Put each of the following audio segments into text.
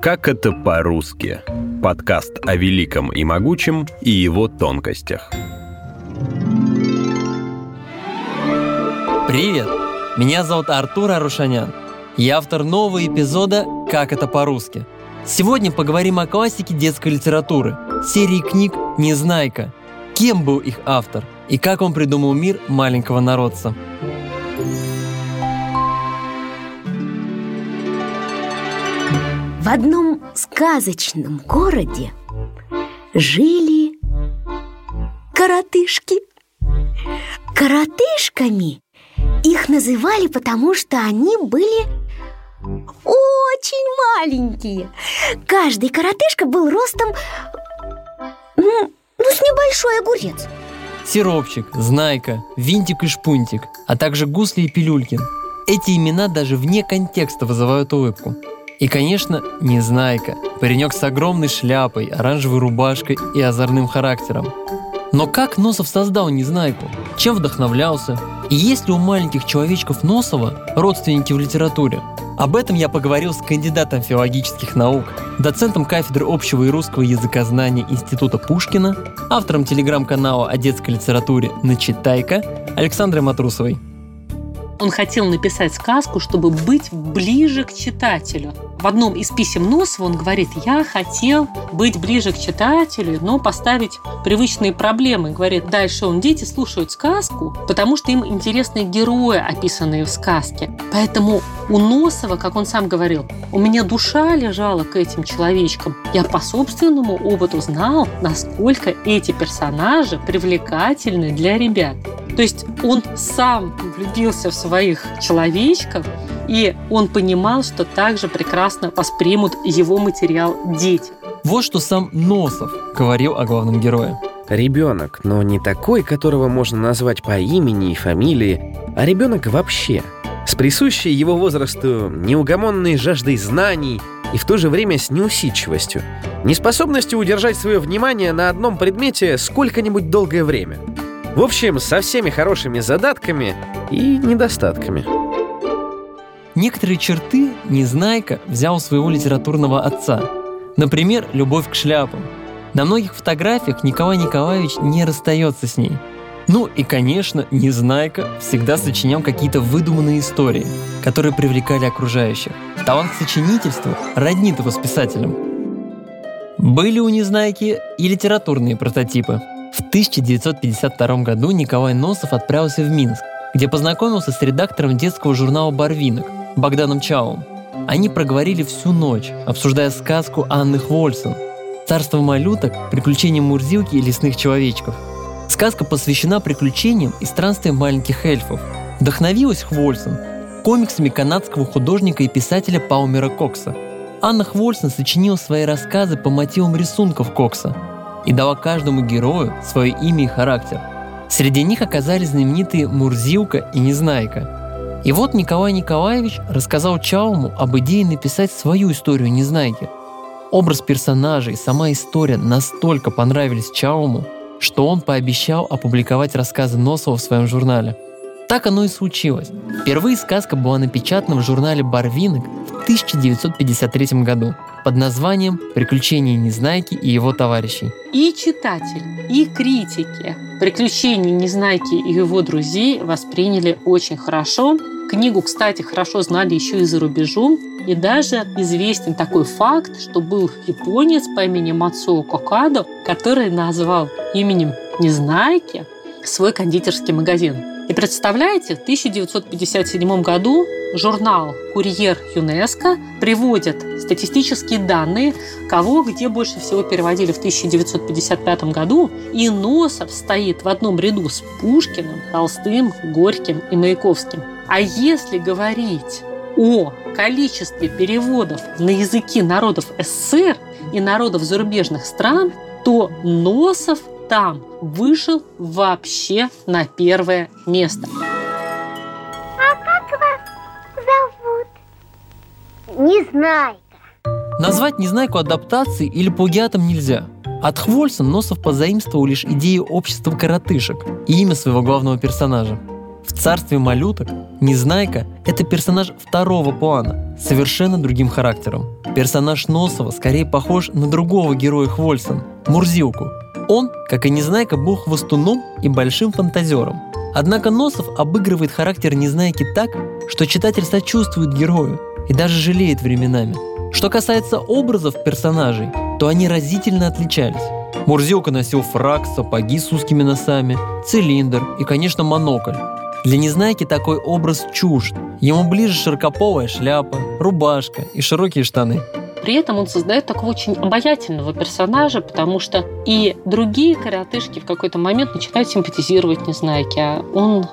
Как это по-русски? Подкаст о великом и могучем и его тонкостях. Привет! Меня зовут Артур Арушанян. Я автор нового эпизода «Как это по-русски». Сегодня поговорим о классике детской литературы, серии книг «Незнайка». Кем был их автор и как он придумал мир маленького народца. В одном сказочном городе жили коротышки. Коротышками их называли, потому что они были очень маленькие. Каждый коротышка был ростом, ну, ну с небольшой огурец. Сиропчик, Знайка, Винтик и Шпунтик, а также Гусли и Пилюлькин. Эти имена даже вне контекста вызывают улыбку. И, конечно, Незнайка. Паренек с огромной шляпой, оранжевой рубашкой и озорным характером. Но как Носов создал Незнайку? Чем вдохновлялся? И есть ли у маленьких человечков Носова родственники в литературе? Об этом я поговорил с кандидатом филологических наук, доцентом кафедры общего и русского языкознания Института Пушкина, автором телеграм-канала о детской литературе «Начитайка» Александрой Матрусовой. Он хотел написать сказку, чтобы быть ближе к читателю. В одном из писем Носова он говорит, я хотел быть ближе к читателю, но поставить привычные проблемы. Говорит, дальше он, дети слушают сказку, потому что им интересны герои, описанные в сказке. Поэтому у Носова, как он сам говорил, у меня душа лежала к этим человечкам. Я по собственному опыту знал, насколько эти персонажи привлекательны для ребят. То есть он сам влюбился в своих человечков, и он понимал, что также прекрасно воспримут его материал дети. Вот что сам Носов говорил о главном герое. Ребенок, но не такой, которого можно назвать по имени и фамилии, а ребенок вообще, с присущей его возрасту неугомонной жаждой знаний и в то же время с неусидчивостью, неспособностью удержать свое внимание на одном предмете сколько-нибудь долгое время – в общем, со всеми хорошими задатками и недостатками. Некоторые черты Незнайка взял у своего литературного отца. Например, любовь к шляпам. На многих фотографиях Николай Николаевич не расстается с ней. Ну и, конечно, Незнайка всегда сочинял какие-то выдуманные истории, которые привлекали окружающих. Талант к сочинительству роднит его с писателем. Были у Незнайки и литературные прототипы – в 1952 году Николай Носов отправился в Минск, где познакомился с редактором детского журнала «Барвинок» Богданом Чаум. Они проговорили всю ночь, обсуждая сказку Анны Хвольсон «Царство малюток. Приключения Мурзилки и лесных человечков». Сказка посвящена приключениям и странствиям маленьких эльфов. Вдохновилась Хвольсон комиксами канадского художника и писателя Палмера Кокса. Анна Хвольсон сочинила свои рассказы по мотивам рисунков Кокса – и дала каждому герою свое имя и характер. Среди них оказались знаменитые Мурзилка и Незнайка. И вот Николай Николаевич рассказал Чауму об идее написать свою историю Незнайки. Образ персонажей сама история настолько понравились Чауму, что он пообещал опубликовать рассказы Носова в своем журнале. Так оно и случилось. Впервые сказка была напечатана в журнале «Барвинок» в 1953 году под названием «Приключения Незнайки и его товарищей». И читатель, и критики «Приключения Незнайки и его друзей» восприняли очень хорошо. Книгу, кстати, хорошо знали еще и за рубежом. И даже известен такой факт, что был японец по имени Мацуо Кокадо, который назвал именем Незнайки свой кондитерский магазин. Представляете, в 1957 году журнал «Курьер ЮНЕСКО» приводит статистические данные, кого где больше всего переводили в 1955 году, и Носов стоит в одном ряду с Пушкиным, Толстым, Горьким и Маяковским. А если говорить о количестве переводов на языки народов СССР и народов зарубежных стран, то Носов там вышел вообще на первое место. А как вас зовут? Незнайка. Назвать Незнайку адаптацией или плагиатом нельзя. От Хвольса Носов позаимствовал лишь идею общества коротышек и имя своего главного персонажа. В царстве малюток Незнайка – это персонаж второго плана, совершенно другим характером. Персонаж Носова скорее похож на другого героя Хвольсон – Мурзилку. Он, как и Незнайка, был хвостуном и большим фантазером. Однако Носов обыгрывает характер Незнайки так, что читатель сочувствует герою и даже жалеет временами. Что касается образов персонажей, то они разительно отличались. Мурзилка носил фрак, сапоги с узкими носами, цилиндр и, конечно, монокль. Для Незнайки такой образ чужд. Ему ближе широкополая шляпа, рубашка и широкие штаны. При этом он создает такого очень обаятельного персонажа, потому что и другие коротышки в какой-то момент начинают симпатизировать Незнайке. А он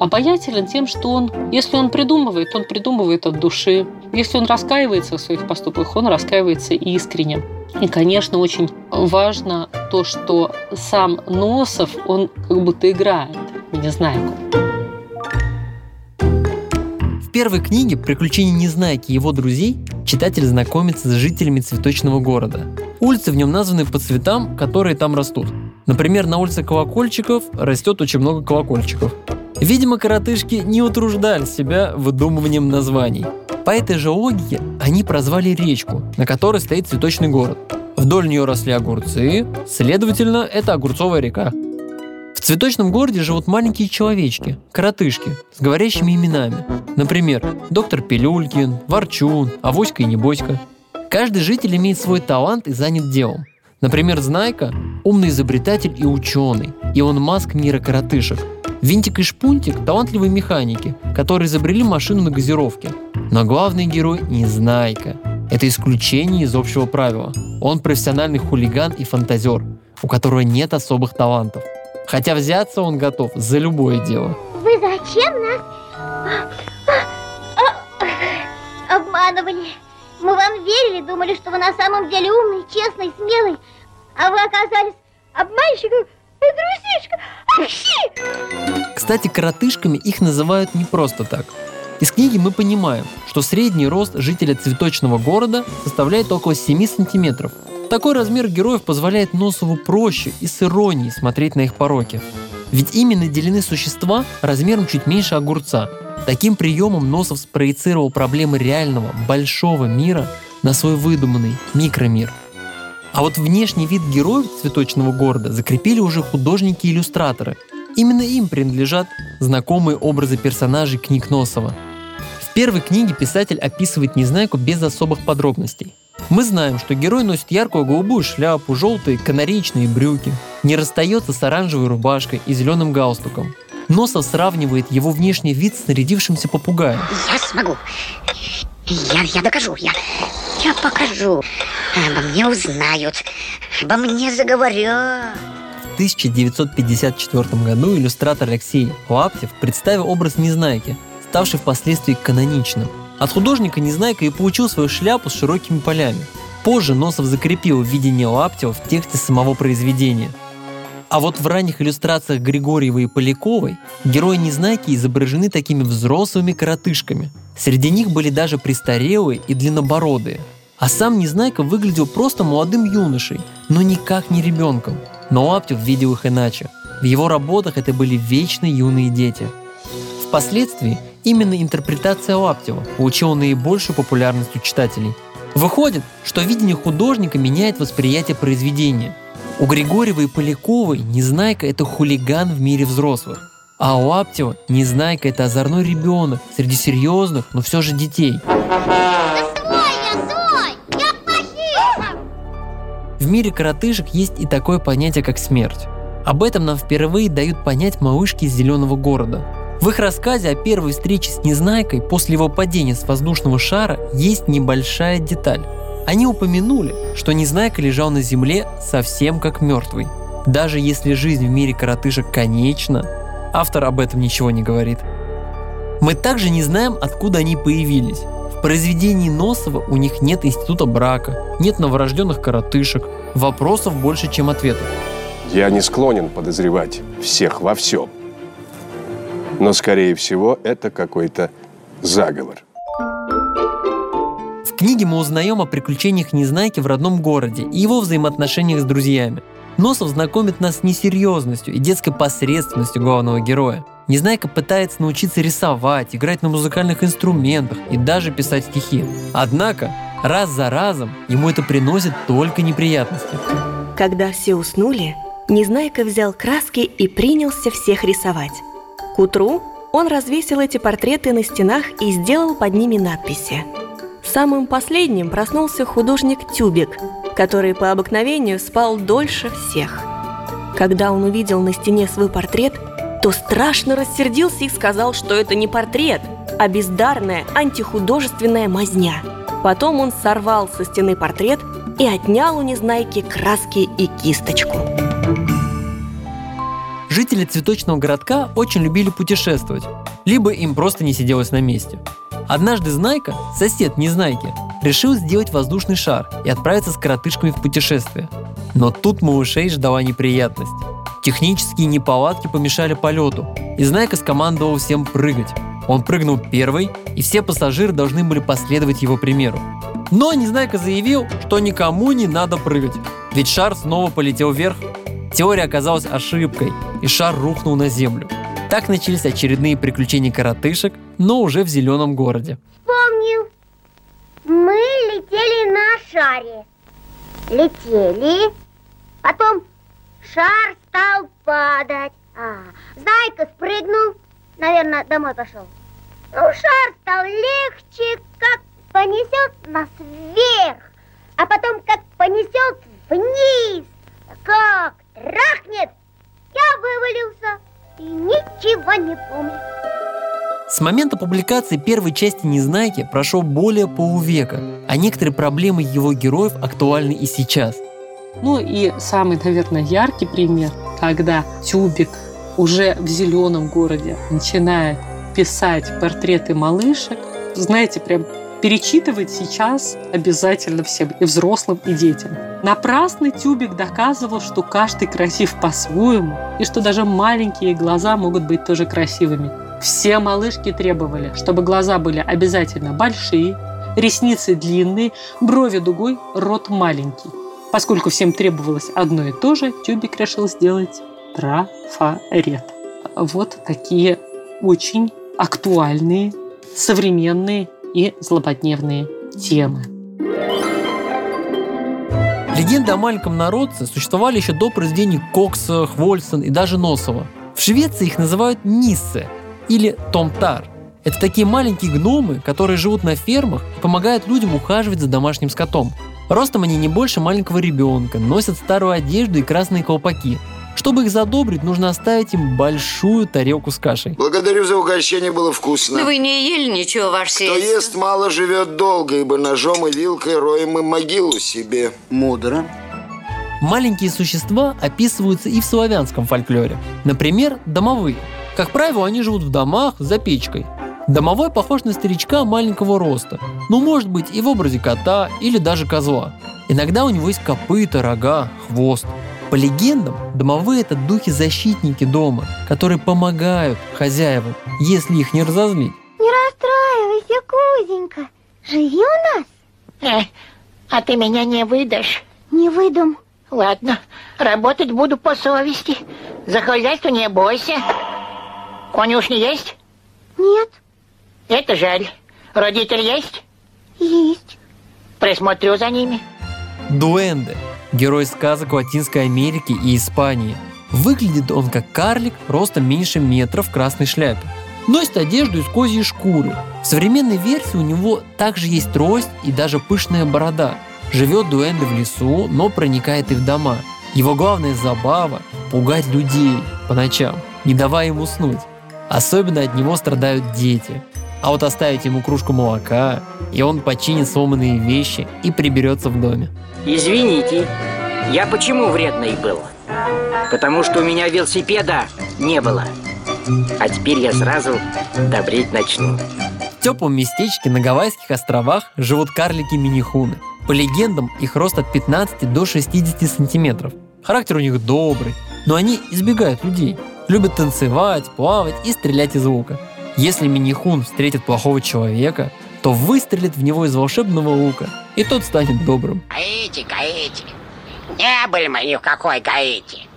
обаятелен тем, что он, если он придумывает, он придумывает от души. Если он раскаивается в своих поступках, он раскаивается искренне. И, конечно, очень важно то, что сам Носов, он как будто играет в Незнайку. Первой книге «Приключения Незнайки и его друзей» читатель знакомится с жителями цветочного города. Улицы в нем названы по цветам, которые там растут. Например, на улице колокольчиков растет очень много колокольчиков. Видимо, коротышки не утруждали себя выдумыванием названий. По этой же логике они прозвали речку, на которой стоит цветочный город. Вдоль нее росли огурцы, следовательно, это огурцовая река. В цветочном городе живут маленькие человечки, коротышки, с говорящими именами. Например, доктор Пилюлькин, Ворчун, Авоська и Небоська. Каждый житель имеет свой талант и занят делом. Например, Знайка – умный изобретатель и ученый, и он Маск мира коротышек. Винтик и Шпунтик – талантливые механики, которые изобрели машину на газировке. Но главный герой – Незнайка. Это исключение из общего правила. Он профессиональный хулиган и фантазер, у которого нет особых талантов – Хотя взяться он готов за любое дело. Вы зачем нас обманывали? Мы вам верили, думали, что вы на самом деле умный, честный, смелый, а вы оказались обманщиком и трусишка. Кстати, коротышками их называют не просто так. Из книги мы понимаем, что средний рост жителя цветочного города составляет около 7 сантиметров – такой размер героев позволяет Носову проще и с иронией смотреть на их пороки. Ведь ими наделены существа размером чуть меньше огурца. Таким приемом Носов спроецировал проблемы реального, большого мира на свой выдуманный микромир. А вот внешний вид героев цветочного города закрепили уже художники и иллюстраторы. Именно им принадлежат знакомые образы персонажей книг Носова. В первой книге писатель описывает Незнайку без особых подробностей – мы знаем, что герой носит яркую голубую шляпу, желтые канаричные брюки, не расстается с оранжевой рубашкой и зеленым галстуком. Носов сравнивает его внешний вид с нарядившимся попугаем. Я смогу. Я, я докажу. Я, я покажу. Обо мне узнают. Обо мне заговорят. В 1954 году иллюстратор Алексей Лаптев представил образ Незнайки, ставший впоследствии каноничным – от художника Незнайка и получил свою шляпу с широкими полями. Позже Носов закрепил видение Лаптева в тексте самого произведения. А вот в ранних иллюстрациях Григорьевой и Поляковой герои Незнайки изображены такими взрослыми коротышками. Среди них были даже престарелые и длиннобородые. А сам Незнайка выглядел просто молодым юношей, но никак не ребенком. Но Лаптев видел их иначе. В его работах это были вечные юные дети. Впоследствии Именно интерпретация Лаптева получила наибольшую популярность у читателей. Выходит, что видение художника меняет восприятие произведения. У Григорьевой и Поляковой Незнайка – это хулиган в мире взрослых. А у Лаптева Незнайка – это озорной ребенок среди серьезных, но все же детей. В мире коротышек есть и такое понятие, как смерть. Об этом нам впервые дают понять малышки из зеленого города – в их рассказе о первой встрече с Незнайкой после его падения с воздушного шара есть небольшая деталь. Они упомянули, что Незнайка лежал на земле совсем как мертвый. Даже если жизнь в мире коротышек конечна, автор об этом ничего не говорит. Мы также не знаем, откуда они появились. В произведении Носова у них нет института брака, нет новорожденных коротышек, вопросов больше, чем ответов. Я не склонен подозревать всех во всем. Но, скорее всего, это какой-то заговор. В книге мы узнаем о приключениях Незнайки в родном городе и его взаимоотношениях с друзьями. Носов знакомит нас с несерьезностью и детской посредственностью главного героя. Незнайка пытается научиться рисовать, играть на музыкальных инструментах и даже писать стихи. Однако, раз за разом ему это приносит только неприятности. Когда все уснули, Незнайка взял краски и принялся всех рисовать. Утру он развесил эти портреты на стенах и сделал под ними надписи. Самым последним проснулся художник Тюбик, который по обыкновению спал дольше всех. Когда он увидел на стене свой портрет, то страшно рассердился и сказал, что это не портрет, а бездарная антихудожественная мазня. Потом он сорвал со стены портрет и отнял у Незнайки краски и кисточку. Жители цветочного городка очень любили путешествовать, либо им просто не сиделось на месте. Однажды Знайка, сосед Незнайки, решил сделать воздушный шар и отправиться с коротышками в путешествие. Но тут малышей ждала неприятность. Технические неполадки помешали полету, и Знайка скомандовал всем прыгать. Он прыгнул первый, и все пассажиры должны были последовать его примеру. Но Незнайка заявил, что никому не надо прыгать, ведь шар снова полетел вверх. Теория оказалась ошибкой, и шар рухнул на землю. Так начались очередные приключения коротышек, но уже в зеленом городе. Вспомнил. Мы летели на шаре. Летели. Потом шар стал падать. А, Зайка спрыгнул. Наверное, домой пошел. Ну, шар стал легче, как понесет нас вверх. А потом как понесет вниз. Как трахнет. Я вывалился и ничего не помню. С момента публикации первой части «Незнайки» прошло более полувека, а некоторые проблемы его героев актуальны и сейчас. Ну и самый, наверное, яркий пример, когда Тюбик уже в зеленом городе начинает писать портреты малышек. Знаете, прям перечитывать сейчас обязательно всем, и взрослым, и детям. Напрасный Тюбик доказывал, что каждый красив по-своему, и что даже маленькие глаза могут быть тоже красивыми. Все малышки требовали, чтобы глаза были обязательно большие, ресницы длинные, брови дугой, рот маленький. Поскольку всем требовалось одно и то же, Тюбик решил сделать трафарет. Вот такие очень актуальные, современные и злободневные темы. Легенды о маленьком народце существовали еще до произведений Кокса, Хвольсон и даже Носова. В Швеции их называют Ниссе или Томтар. Это такие маленькие гномы, которые живут на фермах и помогают людям ухаживать за домашним скотом. Ростом они не больше маленького ребенка, носят старую одежду и красные колпаки. Чтобы их задобрить, нужно оставить им большую тарелку с кашей. Благодарю за угощение, было вкусно. Да вы не ели ничего, ваше Кто ест мало, живет долго, ибо ножом и вилкой роем мы могилу себе. Мудро. Маленькие существа описываются и в славянском фольклоре. Например, домовые. Как правило, они живут в домах за печкой. Домовой похож на старичка маленького роста, но может быть и в образе кота или даже козла. Иногда у него есть копыта, рога, хвост. По легендам, домовые – это духи-защитники дома, которые помогают хозяевам, если их не разозлить. Не расстраивайся, Кузенька. Живи у нас. Э, а ты меня не выдашь. Не выдам. Ладно, работать буду по совести. За хозяйство не бойся. Конюшни есть? Нет. Это жаль. Родитель есть? Есть. Присмотрю за ними. Дуэнде – герой сказок Латинской Америки и Испании. Выглядит он как карлик ростом меньше метра в красной шляпе. Носит одежду из козьей шкуры. В современной версии у него также есть трость и даже пышная борода. Живет Дуэнде в лесу, но проникает и в дома. Его главная забава – пугать людей по ночам, не давая им уснуть. Особенно от него страдают дети. А вот оставить ему кружку молока, и он починит сломанные вещи и приберется в доме. Извините, я почему вредный был? Потому что у меня велосипеда не было. А теперь я сразу добреть начну. В теплом местечке на Гавайских островах живут карлики-минихуны. По легендам, их рост от 15 до 60 сантиметров. Характер у них добрый, но они избегают людей. Любят танцевать, плавать и стрелять из лука. Если минихун встретит плохого человека, то выстрелит в него из волшебного лука, и тот станет добрым. Эти, а эти, Не были мы ни в какой Гаити.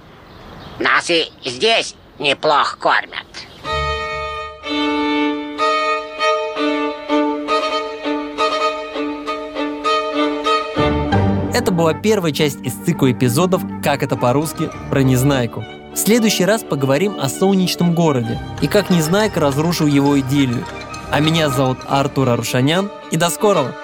Нас и здесь неплохо кормят. Это была первая часть из цикла эпизодов «Как это по-русски» про Незнайку. В следующий раз поговорим о солнечном городе и как Незнайка разрушил его идиллию. А меня зовут Артур Арушанян, и до скорого!